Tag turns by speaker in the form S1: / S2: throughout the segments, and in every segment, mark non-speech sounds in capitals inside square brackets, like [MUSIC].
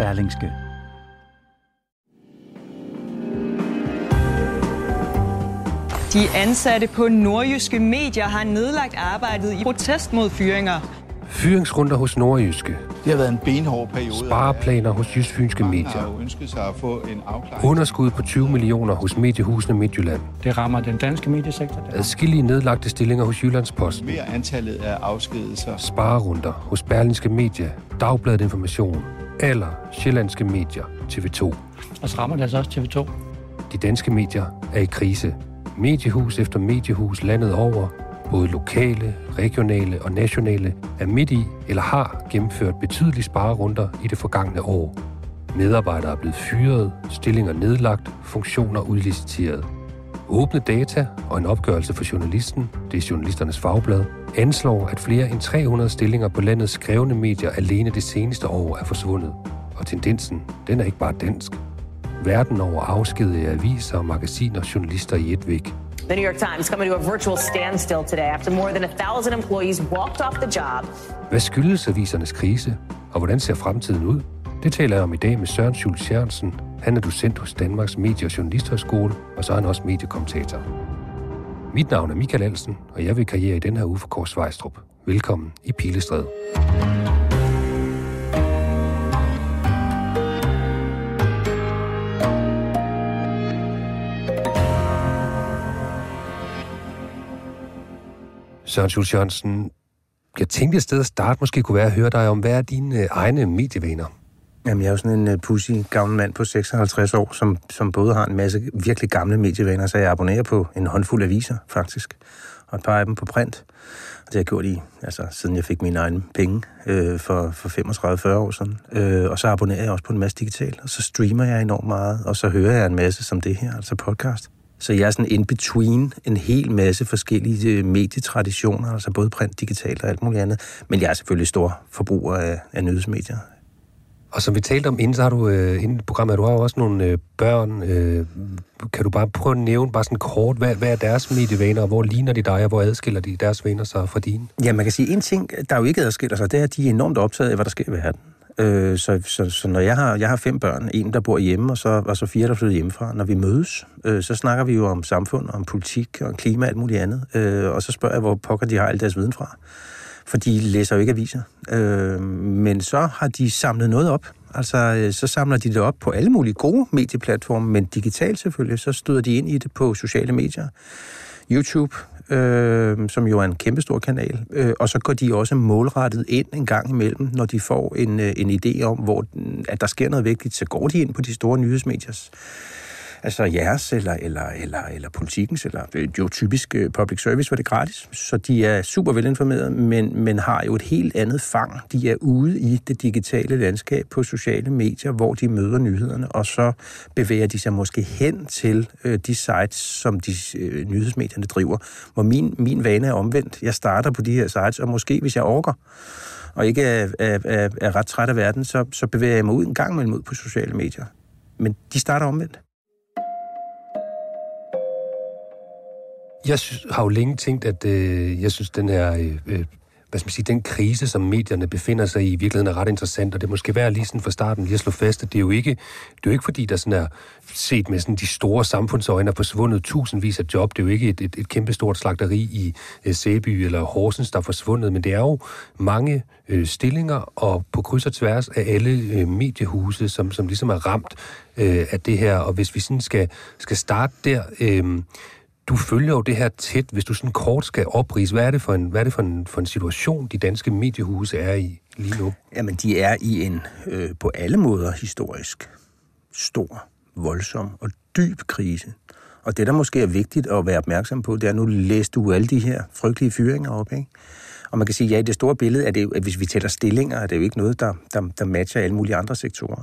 S1: Berlingske.
S2: De ansatte på nordjyske medier har nedlagt arbejdet i protest mod fyringer.
S3: Fyringsrunder hos Nordjyske.
S4: Det har været en benhård periode.
S3: Spareplaner hos Jysfynske Medier.
S4: ønsket sig at få en afklaring.
S3: Underskud på 20 millioner hos Mediehusene Midtjylland.
S5: Det rammer den danske mediesektor.
S3: Adskillige nedlagte stillinger hos Jyllandsposten.
S4: Mere antallet af afskedelser.
S3: Sparerunder hos Berlingske Media. Dagbladet Information. Eller Sjællandske Medier. TV2.
S5: Og så rammer det altså også TV2.
S3: De danske medier er i krise. Mediehus efter mediehus landet over, både lokale, regionale og nationale, er midt i eller har gennemført betydelige sparerunder i det forgangne år. Medarbejdere er blevet fyret, stillinger nedlagt, funktioner udliciteret. Åbne data og en opgørelse for journalisten, det er journalisternes fagblad, anslår, at flere end 300 stillinger på landets skrevne medier alene det seneste år er forsvundet. Og tendensen, den er ikke bare dansk. Verden over afskedige aviser, magasiner og journalister i et væk.
S6: The New York Times coming to a virtual standstill today after more than a thousand employees walked off the job.
S3: Hvad skyldes avisernes krise, og hvordan ser fremtiden ud? Det taler jeg om i dag med Søren Schultz Jørgensen. Han er docent hos Danmarks Medie- og Journalisthøjskole, og så er han også mediekommentator. Mit navn er Michael Alsen, og jeg vil karriere i den her uge for Kors Vejstrup. Velkommen i Pilestræde. Søren Schultz Jørgensen, jeg tænkte et sted at starte måske kunne være at høre dig om, hvad er dine øh, egne medievaner?
S7: Jamen, jeg er jo sådan en uh, pussy gammel mand på 56 år, som, som både har en masse virkelig gamle medievaner, så jeg abonnerer på en håndfuld aviser, faktisk, og et par af dem på print. Og det har jeg gjort i, altså, siden jeg fik mine egne penge øh, for, for 35-40 år siden. Øh, og så abonnerer jeg også på en masse digital, og så streamer jeg enormt meget, og så hører jeg en masse som det her, altså podcast. Så jeg er sådan in between en hel masse forskellige øh, medietraditioner, altså både print, digitalt og alt muligt andet. Men jeg er selvfølgelig stor forbruger af, af nyhedsmedier.
S3: Og som vi talte om inden, så har du øh, inden programmet, du har jo også nogle øh, børn. Øh, kan du bare prøve at nævne bare sådan kort, hvad, hvad er deres medievaner, og hvor ligner de dig, og hvor adskiller de deres vaner sig fra dine?
S7: Ja, man kan sige en ting, der jo ikke adskiller sig, det er, at de er enormt optaget af, hvad der sker i verden. Øh, så, så, så når jeg har, jeg har fem børn, en der bor hjemme, og så, og så fire, der flytter hjemmefra, når vi mødes, øh, så snakker vi jo om samfund, om politik, og klima og alt muligt andet. Øh, og så spørger jeg, hvor pokker de har al deres viden fra. For de læser jo ikke aviser. Øh, men så har de samlet noget op. Altså, øh, så samler de det op på alle mulige gode medieplatforme, men digitalt selvfølgelig, så støder de ind i det på sociale medier. YouTube, øh, som jo er en kæmpestor kanal, øh, og så går de også målrettet ind en gang imellem, når de får en, øh, en idé om, hvor at der sker noget vigtigt, så går de ind på de store nyhedsmediers altså jeres, eller, eller, eller, eller politikens, eller øh, jo typisk øh, public service, hvor det er gratis. Så de er super velinformerede, men, men har jo et helt andet fang. De er ude i det digitale landskab på sociale medier, hvor de møder nyhederne, og så bevæger de sig måske hen til øh, de sites, som de øh, nyhedsmedierne driver. Hvor min, min vane er omvendt. Jeg starter på de her sites, og måske hvis jeg orker, og ikke er, er, er, er ret træt af verden, så, så bevæger jeg mig ud en gang imellem ud på sociale medier. Men de starter omvendt.
S3: Jeg synes, har jo længe tænkt, at øh, jeg synes, den her øh, øh, hvad skal man sige, den krise, som medierne befinder sig i, i virkeligheden er ret interessant, og det måske være lige sådan fra starten lige at slå fast, at det er jo ikke, det er jo ikke fordi, der sådan er set med sådan de store samfundsøjne er forsvundet tusindvis af job. Det er jo ikke et, et, et kæmpestort slagteri i øh, Sæby eller Horsens, der er forsvundet, men det er jo mange øh, stillinger, og på kryds og tværs af alle øh, mediehuse, som, som ligesom er ramt øh, af det her, og hvis vi sådan skal, skal starte der... Øh, du følger jo det her tæt, hvis du sådan kort skal oprise. Hvad er det for en, hvad er det for en, for en situation, de danske mediehuse er i lige nu?
S7: Jamen, de er i en øh, på alle måder historisk stor, voldsom og dyb krise. Og det, der måske er vigtigt at være opmærksom på, det er, at nu læste du alle de her frygtelige fyringer op, ikke? Og man kan sige, ja, i det store billede er det jo, at hvis vi tæller stillinger, er det jo ikke noget, der, der, der matcher alle mulige andre sektorer.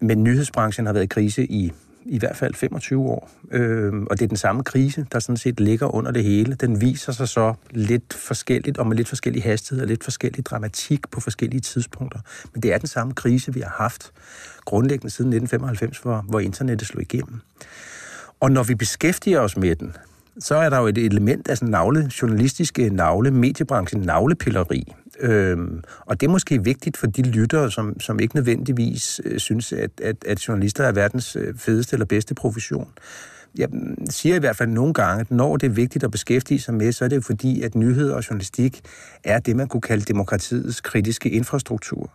S7: Men nyhedsbranchen har været i krise i i hvert fald 25 år. Øh, og det er den samme krise, der sådan set ligger under det hele. Den viser sig så lidt forskelligt, og med lidt forskellig hastighed og lidt forskellig dramatik på forskellige tidspunkter. Men det er den samme krise, vi har haft grundlæggende siden 1995, hvor, hvor internettet slog igennem. Og når vi beskæftiger os med den, så er der jo et element af sådan navle, journalistiske navle, mediebranchen navlepilleri. Øhm, og det er måske vigtigt for de lyttere, som, som ikke nødvendigvis øh, synes, at, at, at journalister er verdens øh, fedeste eller bedste profession. Jeg mm, siger i hvert fald nogle gange, at når det er vigtigt at beskæftige sig med, så er det fordi, at nyheder og journalistik er det, man kunne kalde demokratiets kritiske infrastruktur.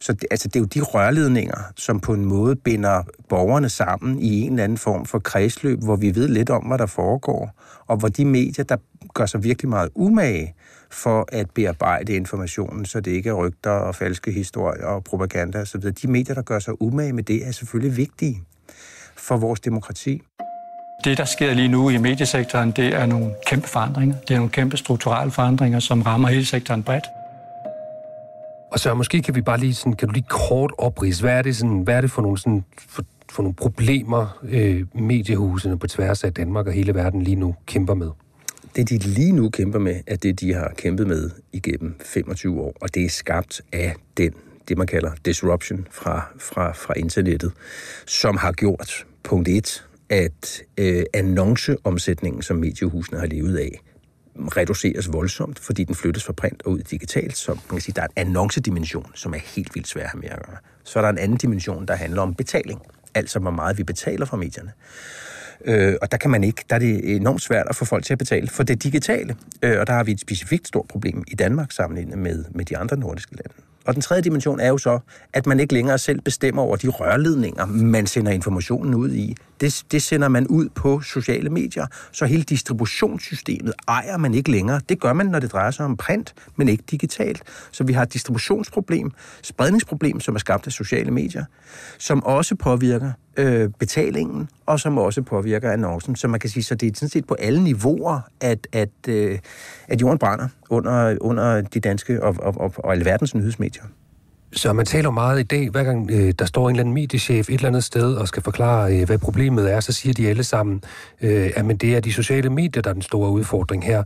S7: Så det, altså, det er jo de rørledninger, som på en måde binder borgerne sammen i en eller anden form for kredsløb, hvor vi ved lidt om, hvad der foregår, og hvor de medier, der gør sig virkelig meget umage for at bearbejde informationen, så det ikke er rygter og falske historier og propaganda osv. De medier, der gør sig umage med det, er selvfølgelig vigtige for vores demokrati.
S5: Det, der sker lige nu i mediesektoren, det er nogle kæmpe forandringer. Det er nogle kæmpe strukturelle forandringer, som rammer hele sektoren bredt.
S3: Og så måske kan vi bare lige sådan, kan du lige kort oprise, hvad er det, sådan, hvad er det for nogle, sådan, for, for nogle problemer, øh, mediehusene på tværs af Danmark og hele verden lige nu kæmper med?
S7: Det, de lige nu kæmper med, er det, de har kæmpet med igennem 25 år, og det er skabt af den, det man kalder disruption fra, fra, fra internettet, som har gjort, punkt et, at øh, annonceomsætningen, som mediehusene har levet af, reduceres voldsomt, fordi den flyttes fra print og ud digitalt. Så man kan sige, der er en annoncedimension, som er helt vildt svær at have med at gøre. Så er der en anden dimension, der handler om betaling. Altså, hvor meget vi betaler fra medierne. Øh, og der kan man ikke, der er det enormt svært at få folk til at betale for det digitale. Øh, og der har vi et specifikt stort problem i Danmark sammenlignet med, med de andre nordiske lande. Og den tredje dimension er jo så, at man ikke længere selv bestemmer over de rørledninger, man sender informationen ud i. Det, det sender man ud på sociale medier, så hele distributionssystemet ejer man ikke længere. Det gør man, når det drejer sig om print, men ikke digitalt. Så vi har et distributionsproblem, spredningsproblem, som er skabt af sociale medier, som også påvirker øh, betalingen, og som også påvirker annoncen. Så man kan sige, så det er sådan set på alle niveauer, at, at, øh, at jorden brænder under, under de danske og, og, og, og alverdens nyhedsmedier.
S3: Så man taler meget i dag, hver gang øh, der står en eller anden mediechef et eller andet sted og skal forklare, øh, hvad problemet er, så siger de alle sammen, øh, at men det er de sociale medier, der er den store udfordring her.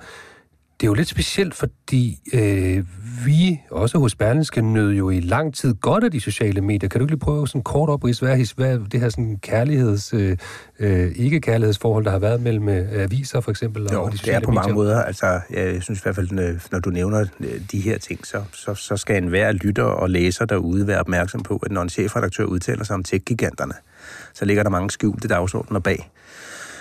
S3: Det er jo lidt specielt, fordi øh, vi, også hos Berlingske, nød jo i lang tid godt af de sociale medier. Kan du ikke lige prøve sådan kort op, hvad, hvad det her sådan kærligheds, øh, øh, ikke-kærlighedsforhold, der har været mellem øh, aviser for eksempel
S7: jo,
S3: og
S7: de sociale
S3: det er
S7: på medier? mange måder. Altså, jeg synes i hvert fald, når du nævner øh, de her ting, så, så, så skal enhver lytter og læser derude være opmærksom på, at når en chefredaktør udtaler sig om tech-giganterne, så ligger der mange skjulte dagsordner bag.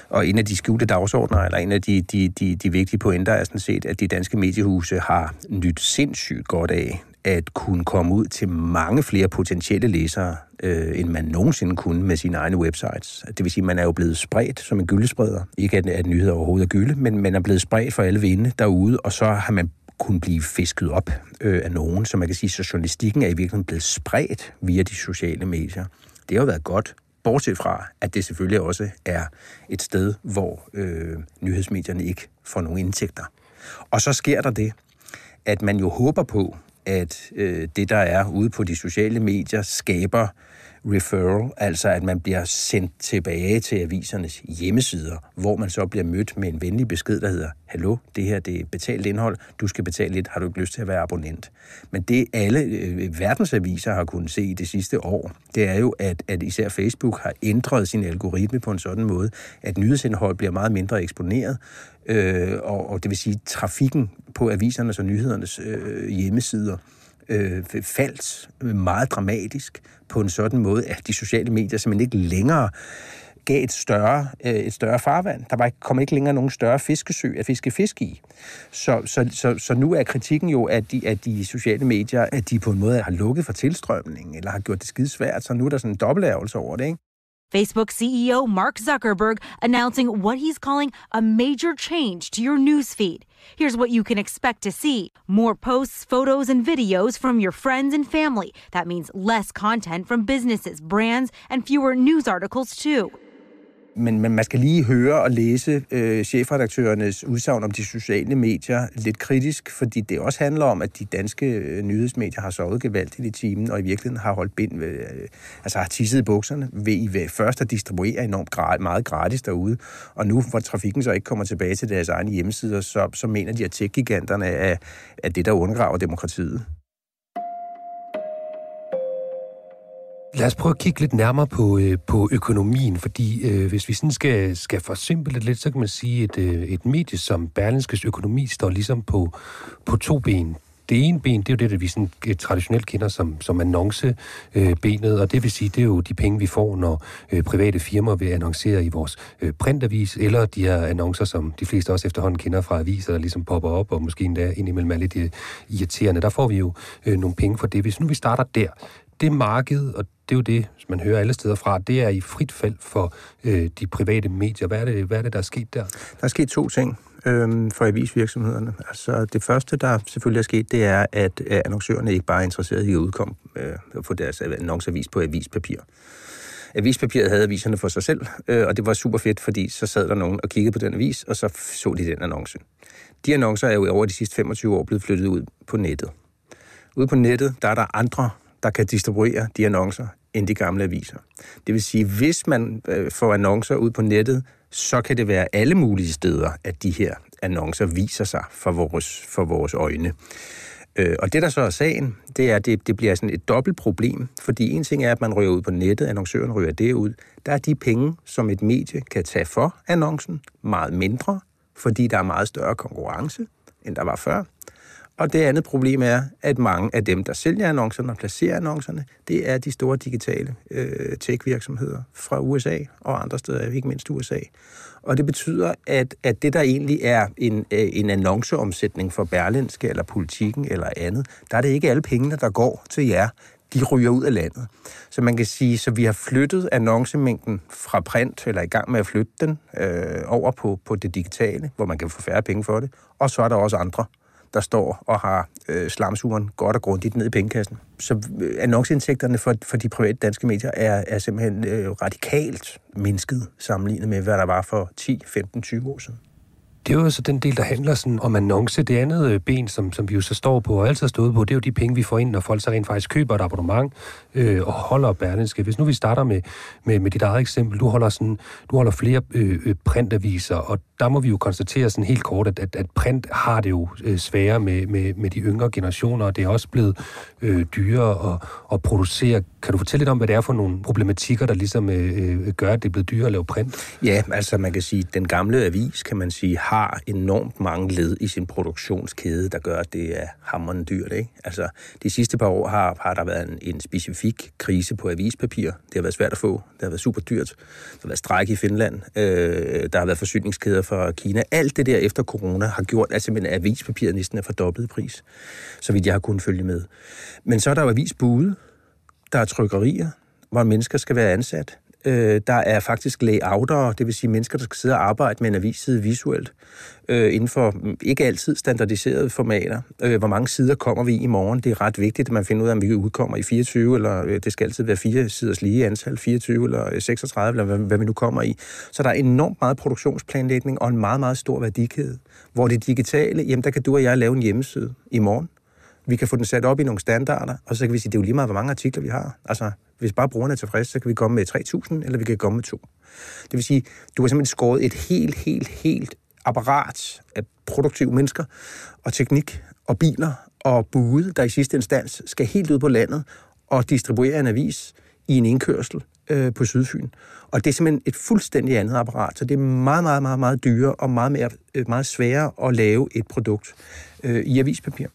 S7: Og en af de skjulte dagsordner, eller en af de, de, de, de vigtige pointer, er sådan set, at de danske mediehuse har nyt sindssygt godt af at kunne komme ud til mange flere potentielle læsere, øh, end man nogensinde kunne med sine egne websites. Det vil sige, at man er jo blevet spredt som en gyldespreder. Ikke at, at nyheder overhovedet er gylde, men man er blevet spredt for alle vinde derude, og så har man kunne blive fisket op øh, af nogen. Så man kan sige, at journalistikken er i virkeligheden blevet spredt via de sociale medier. Det har jo været godt Bortset fra, at det selvfølgelig også er et sted, hvor øh, nyhedsmedierne ikke får nogen indtægter. Og så sker der det, at man jo håber på, at øh, det, der er ude på de sociale medier, skaber referral, altså at man bliver sendt tilbage til avisernes hjemmesider, hvor man så bliver mødt med en venlig besked, der hedder, hallo, det her det er betalt indhold, du skal betale lidt, har du ikke lyst til at være abonnent? Men det alle øh, verdensaviser har kunnet se i det sidste år, det er jo, at, at især Facebook har ændret sin algoritme på en sådan måde, at nyhedsindhold bliver meget mindre eksponeret, øh, og, og det vil sige, at trafikken på avisernes og nyhedernes øh, hjemmesider øh, faldt meget dramatisk på en sådan måde, at de sociale medier simpelthen ikke længere gav et større, øh, et større farvand. Der var ikke, kom ikke længere nogen større fiskesø at fiske fisk i. Så, så, så, så nu er kritikken jo, at de, at de sociale medier, at de på en måde har lukket for tilstrømningen, eller har gjort det skidesvært, så nu er der sådan en dobbeltærvelse over det, ikke?
S1: Facebook CEO Mark Zuckerberg announcing what he's calling a major change to your newsfeed. Here's what you can expect to see more posts, photos, and videos from your friends and family. That means less content from businesses, brands, and fewer news articles, too.
S7: Men, men man skal lige høre og læse øh, chefredaktørernes udsagn om de sociale medier lidt kritisk, fordi det også handler om, at de danske øh, nyhedsmedier har sovet gevaldigt i timen, og i virkeligheden har holdt bind ved, øh, altså har tisset i bukserne ved, i ved først at distribuere enormt grad, meget gratis derude, og nu, hvor trafikken så ikke kommer tilbage til deres egne hjemmesider, så, så mener de, at tech-giganterne er, er det, der undergraver demokratiet.
S3: Lad os prøve at kigge lidt nærmere på, øh, på økonomien, fordi øh, hvis vi sådan skal, skal forsimple det lidt, så kan man sige, at øh, et medie som Berlinskes økonomi står ligesom på, på to ben. Det ene ben, det er jo det, vi sådan øh, traditionelt kender som, som annoncebenet, og det vil sige, det er jo de penge, vi får, når øh, private firmaer vil annoncere i vores øh, printavis, eller de her annoncer, som de fleste også efterhånden kender fra aviser, der ligesom popper op, og måske endda indimellem er lidt irriterende. Der får vi jo nogle penge for det. Hvis nu vi starter der, det marked, og det er jo det, man hører alle steder fra, det er i frit fald for øh, de private medier. Hvad er, det, hvad er det, der er sket der? Der
S7: er sket to ting øh, for avisvirksomhederne. Altså, det første, der selvfølgelig er sket, det er, at øh, annoncørerne ikke bare er interesserede i at udkomme øh, få deres annonceavis på avispapir. Avispapiret havde aviserne for sig selv, øh, og det var super fedt, fordi så sad der nogen og kiggede på den avis, og så så de den annonce. De annoncer er jo over de sidste 25 år blevet flyttet ud på nettet. Ude på nettet, der er der andre der kan distribuere de annoncer, end de gamle aviser. Det vil sige, hvis man øh, får annoncer ud på nettet, så kan det være alle mulige steder, at de her annoncer viser sig for vores, for vores øjne. Øh, og det, der så er sagen, det er, at det, det bliver sådan et dobbelt problem, fordi en ting er, at man ryger ud på nettet, annoncøren ryger det ud. Der er de penge, som et medie kan tage for annoncen, meget mindre, fordi der er meget større konkurrence, end der var før. Og det andet problem er, at mange af dem, der sælger annoncerne og placerer annoncerne, det er de store digitale øh, tech-virksomheder fra USA og andre steder, ikke mindst USA. Og det betyder, at, at det, der egentlig er en, øh, en annonceomsætning for Berlinske eller politikken eller andet, der er det ikke alle pengene, der går til jer. De ryger ud af landet. Så man kan sige, så vi har flyttet annoncemængden fra print, eller i gang med at flytte den, øh, over på, på det digitale, hvor man kan få færre penge for det. Og så er der også andre der står og har øh, slamsuren godt og grundigt ned i pengekassen. Så øh, annonceindtægterne for, for de private danske medier er, er simpelthen øh, radikalt mindsket sammenlignet med, hvad der var for 10, 15, 20 år siden.
S3: Det er jo så den del, der handler sådan om annonce. Det andet øh, ben, som, som vi jo så står på og altid har stået på, det er jo de penge, vi får ind, når folk så rent faktisk køber et abonnement øh, og holder Berlinske. Hvis nu vi starter med, med, med dit eget eksempel, du holder, sådan, du holder flere øh, øh, printaviser, og der må vi jo konstatere sådan helt kort, at, at, at print har det jo øh, sværere med, med, med de yngre generationer, og det er også blevet øh, dyrere at, at producere. Kan du fortælle lidt om, hvad det er for nogle problematikker, der ligesom øh, øh, gør, at det er blevet dyrere at lave print?
S7: Ja, altså man kan sige, at den gamle avis, kan man sige, har enormt mange led i sin produktionskæde, der gør, at det er hammeren dyrt. Ikke? Altså, de sidste par år har, har der været en, en specifik krise på avispapir. Det har været svært at få. Det har været super dyrt. Der har været stræk i Finland. Øh, der har været forsyningskæder fra Kina. Alt det der efter corona har gjort, at simpelthen avispapiret næsten er fordoblet i pris, så vidt jeg har kunnet følge med. Men så er der jo avisbude, der er trykkerier, hvor mennesker skal være ansat. Øh, der er faktisk layouter, det vil sige mennesker, der skal sidde og arbejde med en avisside visuelt, øh, inden for mm, ikke altid standardiserede formater. Øh, hvor mange sider kommer vi i i morgen? Det er ret vigtigt, at man finder ud af, om vi udkommer i 24, eller øh, det skal altid være fire siders lige antal, 24 eller øh, 36, eller hvad, hvad vi nu kommer i. Så der er enormt meget produktionsplanlægning og en meget, meget stor værdikæde. Hvor det digitale, jamen der kan du og jeg lave en hjemmeside i morgen. Vi kan få den sat op i nogle standarder, og så kan vi sige, det er jo lige meget, hvor mange artikler vi har. Altså, hvis bare brugerne er tilfredse, så kan vi komme med 3.000, eller vi kan komme med to. Det vil sige, du har simpelthen skåret et helt, helt, helt apparat af produktive mennesker, og teknik, og biler, og bude, der i sidste instans skal helt ud på landet og distribuere en avis i en indkørsel øh, på Sydfyn. Og det er simpelthen et fuldstændig andet apparat, så det er meget, meget, meget, meget dyrere og meget, mere, øh, meget sværere at lave et produkt øh, i avispapir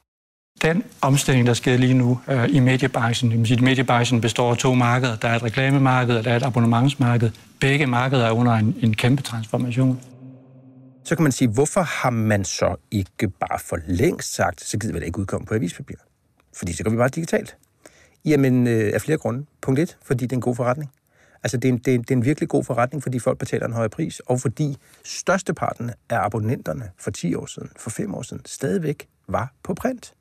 S5: den omstilling, der sker lige nu øh, i mediebranchen, det sige, mediebranchen består af to markeder. Der er et reklamemarked, og der er et abonnementsmarked. Begge markeder er under en, en kæmpe transformation.
S7: Så kan man sige, hvorfor har man så ikke bare for længst sagt, så gider vi da ikke udkomme på avispapir? Fordi så går vi bare digitalt. Jamen, øh, af flere grunde. Punkt et, fordi det er en god forretning. Altså, det er, en, det, er en, det er en virkelig god forretning, fordi folk betaler en højere pris, og fordi størsteparten af abonnenterne for 10 år siden, for 5 år siden, stadigvæk var på print.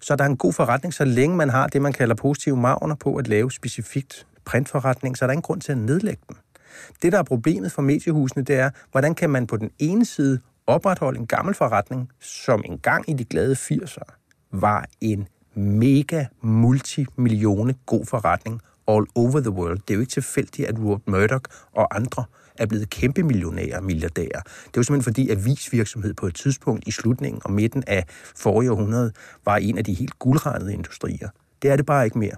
S7: Så der er en god forretning, så længe man har det, man kalder positive marginer på at lave specifikt printforretning, så er der ingen grund til at nedlægge den. Det, der er problemet for mediehusene, det er, hvordan kan man på den ene side opretholde en gammel forretning, som engang i de glade 80'er var en mega multimillione god forretning all over the world. Det er jo ikke tilfældigt, at Robert Murdoch og andre er blevet kæmpe millionærer og milliardærer. Det er jo simpelthen fordi, at avisvirksomhed på et tidspunkt i slutningen og midten af forrige århundrede var en af de helt guldrendede industrier. Det er det bare ikke mere.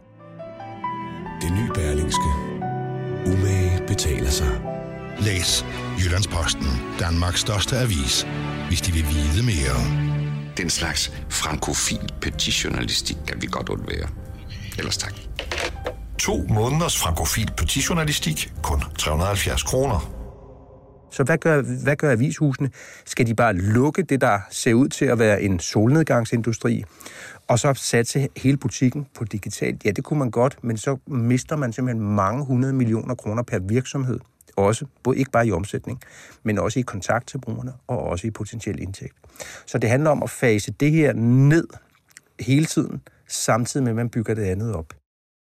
S8: Det nye Berlingske. Umage betaler sig.
S9: Læs Jyllandsposten, Danmarks største avis, hvis de vil vide mere.
S10: Den slags frankofil petitjournalistik kan vi godt undvære. Ellers tak.
S9: To måneders frankofil partijournalistik, kun 370 kroner.
S7: Så hvad gør, hvad gør avishusene? Skal de bare lukke det, der ser ud til at være en solnedgangsindustri, og så satse hele butikken på digitalt? Ja, det kunne man godt, men så mister man simpelthen mange hundrede millioner kroner per virksomhed. Også, både ikke bare i omsætning, men også i kontakt til brugerne, og også i potentiel indtægt. Så det handler om at fase det her ned hele tiden, samtidig med, at man bygger det andet op.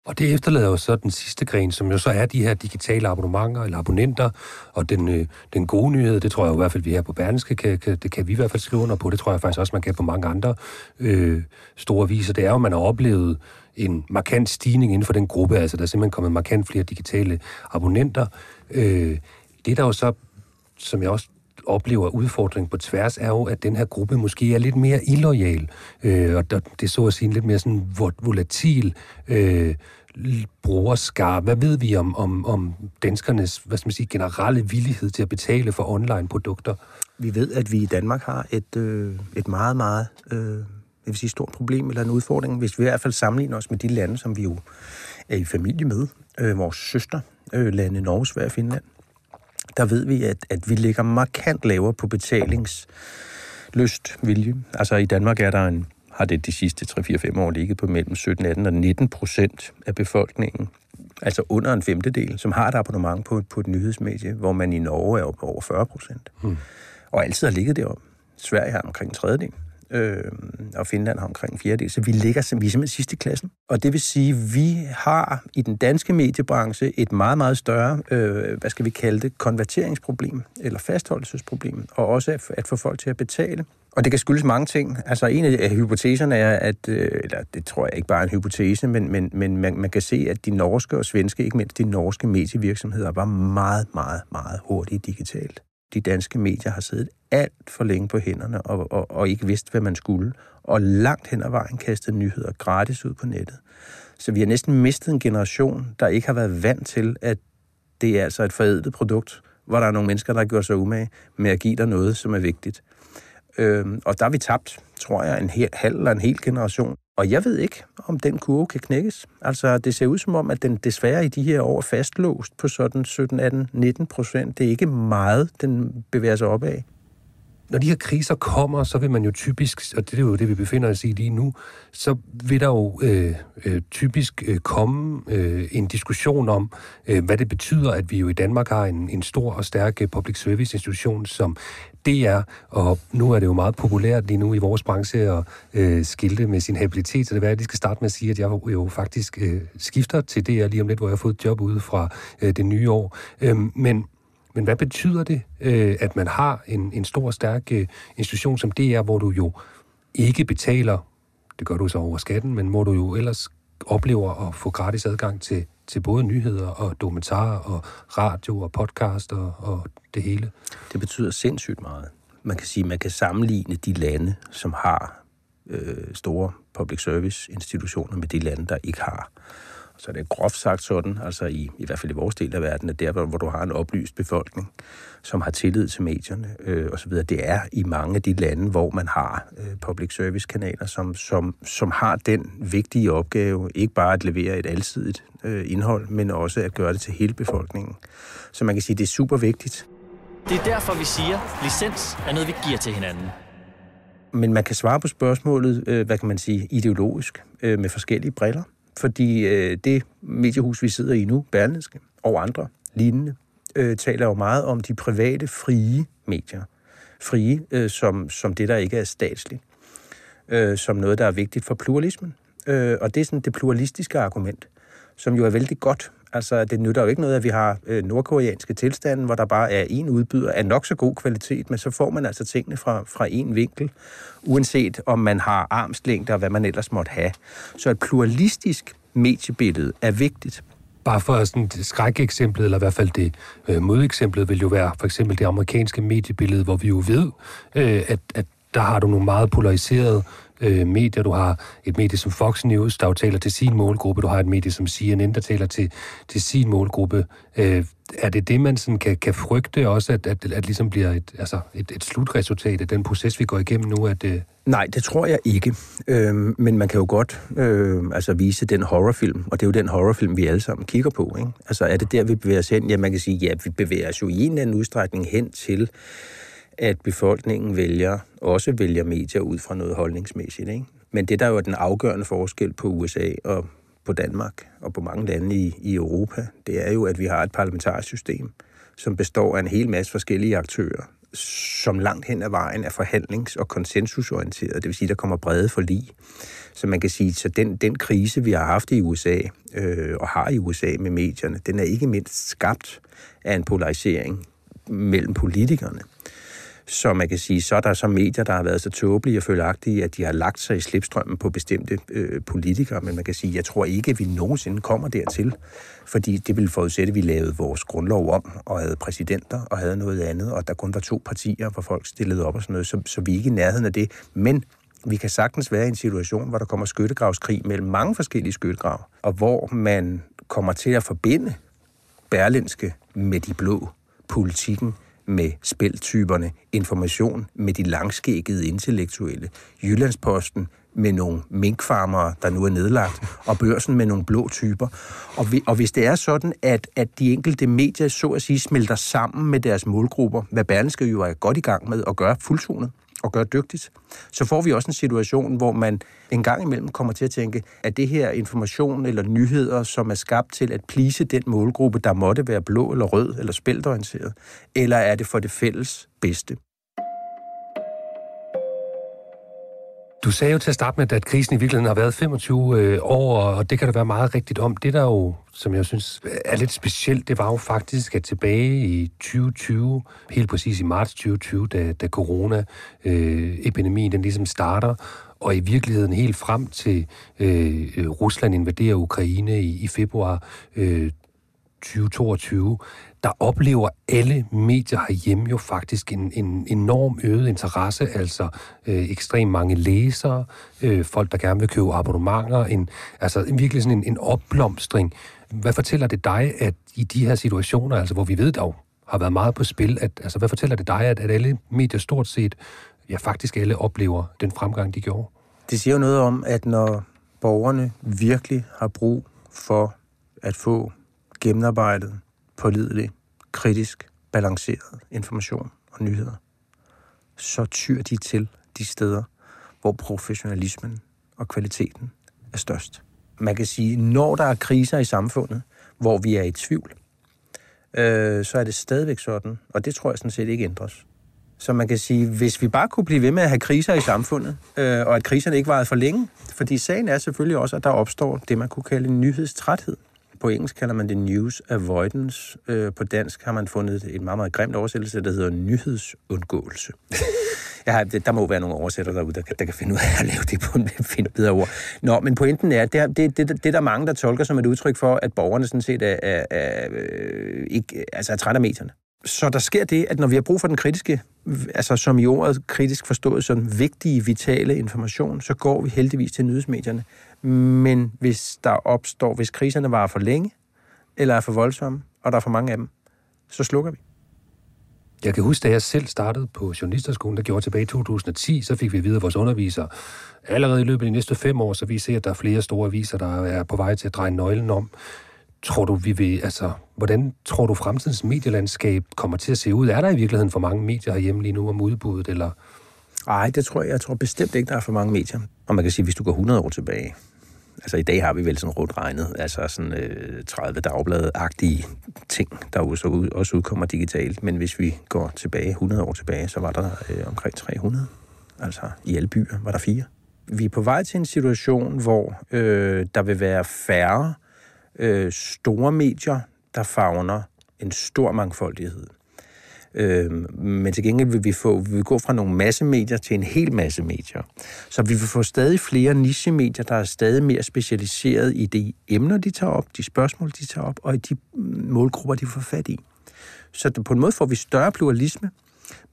S3: Og det efterlader jo så den sidste gren, som jo så er de her digitale abonnementer eller abonnenter, og den, øh, den gode nyhed, det tror jeg jo i hvert fald, vi her på Berlingske, kan, kan, det kan vi i hvert fald skrive under på, det tror jeg faktisk også, man kan på mange andre øh, store viser. Det er jo, at man har oplevet en markant stigning inden for den gruppe, altså der er simpelthen kommet markant flere digitale abonnenter. Øh, det der jo så, som jeg også oplever udfordring på tværs, er jo, at den her gruppe måske er lidt mere illoyal, øh, og det er så at sige en lidt mere sådan volatil øh, brugerskar. Hvad ved vi om, om, om danskernes hvad skal man sige, generelle villighed til at betale for online-produkter?
S7: Vi ved, at vi i Danmark har et, øh, et meget, meget øh, jeg vil sige, stort problem eller en udfordring, hvis vi i hvert fald sammenligner os med de lande, som vi jo er i familie med, øh, vores søster, øh, lande Norge, Sverige og Finland der ved vi, at, at vi ligger markant lavere på betalingslyst vilje. Altså i Danmark er der en, har det de sidste 3-4-5 år ligget på mellem 17, 18 og 19 procent af befolkningen, altså under en femtedel, som har et abonnement på, på et nyhedsmedie, hvor man i Norge er på over 40 procent. Hmm. Og altid har ligget deroppe. Sverige har omkring en tredjedel øh, og Finland har omkring en fjerdedel, så vi ligger vi er simpelthen sidste i klassen. Og det vil sige, at vi har i den danske mediebranche et meget, meget større, øh, hvad skal vi kalde det, konverteringsproblem, eller fastholdelsesproblem, og også at, at få folk til at betale. Og det kan skyldes mange ting. Altså en af hypoteserne er, at, øh, eller det tror jeg ikke bare er en hypotese, men, men, men man, man kan se, at de norske og svenske, ikke mindst de norske medievirksomheder, var meget, meget, meget hurtige digitalt de danske medier har siddet alt for længe på hænderne og, og, og ikke vidst, hvad man skulle, og langt hen ad vejen kastet nyheder gratis ud på nettet. Så vi har næsten mistet en generation, der ikke har været vant til, at det er altså et forædlet produkt, hvor der er nogle mennesker, der har gjort sig umage med at give dig noget, som er vigtigt. Øhm, og der har vi tabt, tror jeg, en hel, halv eller en hel generation. Og jeg ved ikke, om den kurve kan knækkes. Altså, det ser ud som om, at den desværre i de her år er fastlåst på sådan 17, 18, 19 procent. Det er ikke meget, den bevæger sig opad.
S3: Når de her kriser kommer, så vil man jo typisk, og det er jo det, vi befinder os i lige nu, så vil der jo øh, øh, typisk øh, komme øh, en diskussion om, øh, hvad det betyder, at vi jo i Danmark har en, en stor og stærk øh, public service institution, som DR, og nu er det jo meget populært lige nu i vores branche at øh, skilte med sin habilitet, så det er, at jeg skal starte med at sige, at jeg jo faktisk øh, skifter til det, DR lige om lidt, hvor jeg har fået job ude fra øh, det nye år. Øh, men men hvad betyder det, øh, at man har en, en stor, stærk øh, institution som DR, hvor du jo ikke betaler, det gør du så over skatten, men hvor du jo ellers oplever at få gratis adgang til, til både nyheder og dokumentarer og radio og podcast og, og det hele?
S7: Det betyder sindssygt meget. Man kan sige, at man kan sammenligne de lande, som har øh, store public service institutioner med de lande, der ikke har. Så det er groft sagt sådan, altså i, i hvert fald i vores del af verden, at der, hvor, du har en oplyst befolkning, som har tillid til medierne øh, osv., det er i mange af de lande, hvor man har øh, public service kanaler, som, som, som har den vigtige opgave, ikke bare at levere et alsidigt øh, indhold, men også at gøre det til hele befolkningen. Så man kan sige, det er super vigtigt.
S11: Det er derfor, vi siger, at licens er noget, vi giver til hinanden.
S7: Men man kan svare på spørgsmålet, øh, hvad kan man sige, ideologisk, øh, med forskellige briller. Fordi øh, det mediehus, vi sidder i nu, Berlingske og andre lignende, øh, taler jo meget om de private, frie medier. Frie øh, som, som det, der ikke er statsligt. Øh, som noget, der er vigtigt for pluralismen. Øh, og det er sådan det pluralistiske argument, som jo er vældig godt. Altså, det nytter jo ikke noget, at vi har øh, nordkoreanske tilstande, hvor der bare er en udbyder af nok så god kvalitet, men så får man altså tingene fra, fra en vinkel, uanset om man har armslængde og hvad man ellers måtte have. Så et pluralistisk mediebillede er vigtigt.
S3: Bare for sådan et skrækeksemplet, eller i hvert fald det øh, modeksemplet, vil jo være for eksempel det amerikanske mediebillede, hvor vi jo ved, øh, at, at der har du nogle meget polariserede øh, medier. Du har et medie som Fox News, der jo taler til sin målgruppe. Du har et medie som CNN, der taler til, til sin målgruppe. Øh, er det det, man sådan kan, kan frygte også, at, at, at ligesom bliver et, altså et, et slutresultat af den proces, vi går igennem nu? At, øh...
S7: Nej, det tror jeg ikke. Øh, men man kan jo godt øh, altså vise den horrorfilm, og det er jo den horrorfilm, vi alle sammen kigger på. Ikke? Altså er det der, vi bevæger os hen? Ja, man kan sige, ja, vi bevæger os jo i en eller anden udstrækning hen til at befolkningen vælger, også vælger medier ud fra noget holdningsmæssigt. Ikke? Men det, der jo er den afgørende forskel på USA og på Danmark og på mange lande i, i Europa, det er jo, at vi har et parlamentarisk system, som består af en hel masse forskellige aktører, som langt hen ad vejen er forhandlings- og konsensusorienteret. Det vil sige, der kommer brede forlig. Så man kan sige, så den, den krise, vi har haft i USA, øh, og har i USA med medierne, den er ikke mindst skabt af en polarisering mellem politikerne. Så man kan sige, så er der så medier, der har været så tåbelige og følagtige, at de har lagt sig i slipstrømmen på bestemte øh, politikere. Men man kan sige, jeg tror ikke, at vi nogensinde kommer dertil, fordi det ville forudsætte, at vi lavede vores grundlov om og havde præsidenter og havde noget andet, og der kun var to partier, hvor folk stillede op og sådan noget, så, så vi er ikke i nærheden af det. Men vi kan sagtens være i en situation, hvor der kommer skyttegravskrig mellem mange forskellige skyttegrav, og hvor man kommer til at forbinde Berlinske med de blå politikken med spiltyperne, information med de langskæggede intellektuelle, Jyllandsposten med nogle minkfarmere, der nu er nedlagt, og børsen med nogle blå typer. Og, vi, og hvis det er sådan, at, at de enkelte medier så at sige smelter sammen med deres målgrupper, hvad Berlingske jo er godt i gang med at gøre fuldtonet, og gør dygtigt, så får vi også en situation, hvor man en gang imellem kommer til at tænke, at det her information eller nyheder, som er skabt til at plise den målgruppe, der måtte være blå eller rød eller spæltorienteret, eller er det for det fælles bedste?
S3: Du sagde jo til at starte med, at krisen i virkeligheden har været 25 øh, år, og det kan der være meget rigtigt om. Det der jo, som jeg synes er lidt specielt, det var jo faktisk, at tilbage i 2020, helt præcis i marts 2020, da, da corona-epidemien øh, den ligesom starter, og i virkeligheden helt frem til øh, Rusland invaderer Ukraine i, i februar øh, 2022, der oplever alle medier herhjemme jo faktisk en, en enorm øget interesse, altså øh, ekstremt mange læsere, øh, folk, der gerne vil købe abonnementer, en, altså virkelig sådan en, en opblomstring. Hvad fortæller det dig, at i de her situationer, altså hvor vi ved, dog har været meget på spil, at, altså hvad fortæller det dig, at, at alle medier stort set, ja faktisk alle oplever den fremgang, de gjorde?
S7: Det siger jo noget om, at når borgerne virkelig har brug for at få gennemarbejdet, pålidelig, kritisk, balanceret information og nyheder, så tyr de til de steder, hvor professionalismen og kvaliteten er størst. Man kan sige, når der er kriser i samfundet, hvor vi er i tvivl, øh, så er det stadigvæk sådan, og det tror jeg sådan set ikke ændres. Så man kan sige, hvis vi bare kunne blive ved med at have kriser i samfundet, øh, og at kriserne ikke varede for længe, fordi sagen er selvfølgelig også, at der opstår det, man kunne kalde en nyhedstræthed. På engelsk kalder man det news avoidance. Øh, på dansk har man fundet et meget, meget grimt oversættelse, der hedder nyhedsundgåelse. [LAUGHS] Jeg har, der må være nogle oversættere derude, der, der kan finde ud af at lave det på en [LAUGHS] finde bedre ord. Nå, men pointen er, det, det, det, det er der mange, der tolker som et udtryk for, at borgerne sådan set er, er, er, øh, ikke, altså er træt af medierne. Så der sker det, at når vi har brug for den kritiske, altså som i ordet kritisk forstået, sådan vigtige, vitale information, så går vi heldigvis til nyhedsmedierne. Men hvis der opstår, hvis kriserne varer for længe, eller er for voldsomme, og der er for mange af dem, så slukker vi.
S3: Jeg kan huske, da jeg selv startede på journalisterskolen, der gjorde tilbage i 2010, så fik vi videre vores undervisere. Allerede i løbet af de næste fem år, så vi ser, at der er flere store aviser, der er på vej til at dreje nøglen om. Tror du, vi vil, altså, hvordan tror du, fremtidens medielandskab kommer til at se ud? Er der i virkeligheden for mange medier herhjemme lige nu om udbuddet, eller
S7: Nej, det tror jeg. Jeg tror bestemt ikke, der er for mange medier. Og man kan sige, hvis du går 100 år tilbage, altså i dag har vi vel sådan rundt regnet, altså sådan øh, 30 dagblade-agtige ting, der også, ud, også udkommer digitalt. Men hvis vi går tilbage 100 år tilbage, så var der øh, omkring 300. Altså i alle byer var der fire. Vi er på vej til en situation, hvor øh, der vil være færre øh, store medier, der fagner en stor mangfoldighed. Øh, men til gengæld vil vi, få, vi vil gå fra nogle massemedier til en hel masse medier. Så vi vil få stadig flere nichemedier, der er stadig mere specialiseret i de emner, de tager op, de spørgsmål, de tager op, og i de mm, målgrupper, de får fat i. Så på en måde får vi større pluralisme,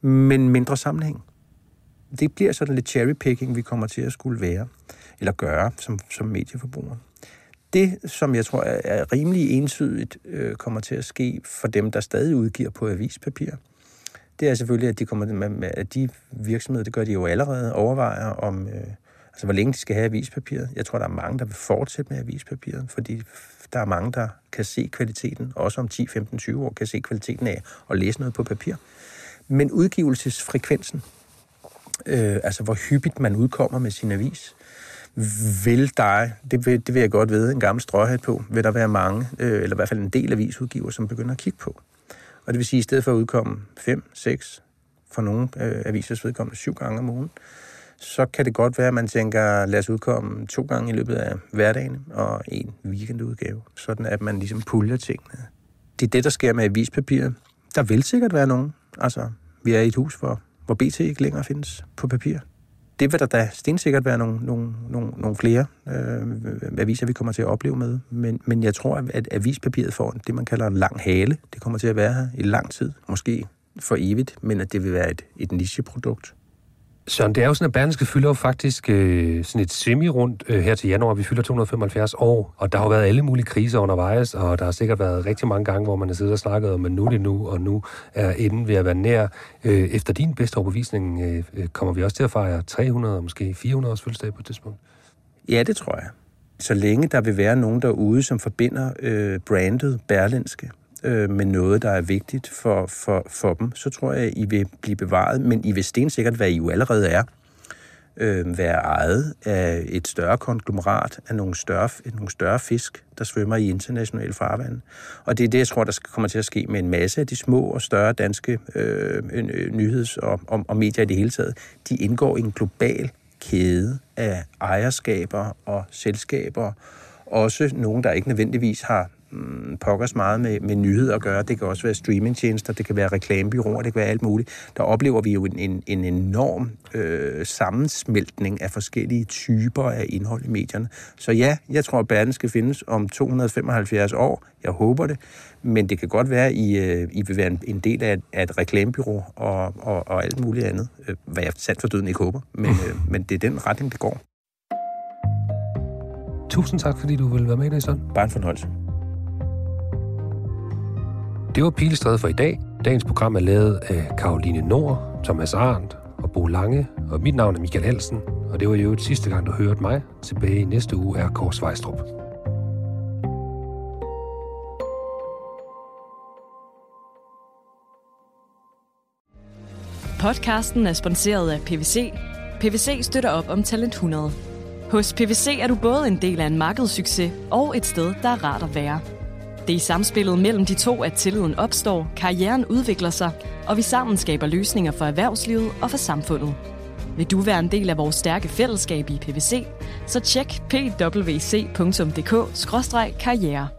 S7: men mindre sammenhæng. Det bliver sådan lidt cherrypicking, vi kommer til at skulle være, eller gøre som, som medieforbrugere. Det, som jeg tror er rimelig ensydigt øh, kommer til at ske for dem, der stadig udgiver på avispapir, det er selvfølgelig, at de, kommer med, at de virksomheder, det gør de jo allerede, overvejer om, øh, altså hvor længe de skal have avispapiret. Jeg tror, der er mange, der vil fortsætte med avispapiret, fordi der er mange, der kan se kvaliteten, også om 10, 15, 20 år, kan se kvaliteten af at læse noget på papir. Men udgivelsesfrekvensen, øh, altså hvor hyppigt man udkommer med sin avis, vil dig, det vil, det vil jeg godt vide, en gammel stråhat på, vil der være mange, øh, eller i hvert fald en del avisudgiver, som begynder at kigge på. Og det vil sige, at i stedet for at udkomme 5, 6, for nogle øh, avisers vedkommende syv gange om ugen, så kan det godt være, at man tænker, lad os udkomme to gange i løbet af hverdagen og en weekendudgave, sådan at man ligesom puljer tingene. Det er det, der sker med avispapiret. Der vil sikkert være nogen. Altså, vi er i et hus, hvor, hvor BT ikke længere findes på papir det vil der da stensikkert være nogle, nogle, nogle, nogle flere øh, aviser, vi kommer til at opleve med. Men, men jeg tror, at avispapiret får det, man kalder en lang hale. Det kommer til at være her i lang tid, måske for evigt, men at det vil være et, et nicheprodukt.
S3: Søren, det er jo sådan, at Berlingske fylder jo faktisk øh, sådan et semi-rundt øh, her til januar. Vi fylder 275 år, og der har jo været alle mulige kriser undervejs, og der har sikkert været rigtig mange gange, hvor man har siddet og snakket om, at nu er det nu, og nu er enden ved at være nær. Øh, efter din bedste overbevisning øh, øh kommer vi også til at fejre 300, måske 400 års fødselsdag på et tidspunkt.
S7: Ja, det tror jeg. Så længe der vil være nogen derude, som forbinder øh, brandet Berlinske øh, med noget, der er vigtigt for, for, for dem, så tror jeg, I vil blive bevaret. Men I vil stensikkert, hvad I jo allerede er, øh, være ejet af et større konglomerat af nogle større, nogle større fisk, der svømmer i internationale farvand. Og det er det, jeg tror, der kommer til at ske med en masse af de små og større danske øh, øh, nyheds- og, og, og medier i det hele taget. De indgår i en global kæde af ejerskaber og selskaber, også nogen, der ikke nødvendigvis har mm, pokkers meget med, med nyheder at gøre. Det kan også være streamingtjenester, det kan være reklamebyråer, det kan være alt muligt. Der oplever vi jo en, en, en enorm øh, sammensmeltning af forskellige typer af indhold i medierne. Så ja, jeg tror, at verden skal findes om 275 år. Jeg håber det. Men det kan godt være, at I, øh, I vil være en, en del af et, af et reklamebyrå og, og, og alt muligt andet. Øh, hvad jeg sandt for døden ikke håber. Men, øh, [LAUGHS] men det er den retning, det går.
S3: Tusind tak, fordi du ville være med i dag, Søren.
S7: Bare en fornøjelse.
S3: Det var Pilestræde for i dag. Dagens program er lavet af Karoline Nord, Thomas Arndt og Bo Lange, og mit navn er Michael Halsen, og det var jo et sidste gang, du hørte mig. Tilbage i næste uge er Kors Vejstrup.
S12: Podcasten er sponsoreret af PVC. PVC støtter op om Talent 100. Hos PVC er du både en del af en markedssucces og et sted, der er rart at være. Det er i samspillet mellem de to, at tilliden opstår, karrieren udvikler sig, og vi sammen skaber løsninger for erhvervslivet og for samfundet. Vil du være en del af vores stærke fællesskab i PVC, så tjek pwc.dk-karriere.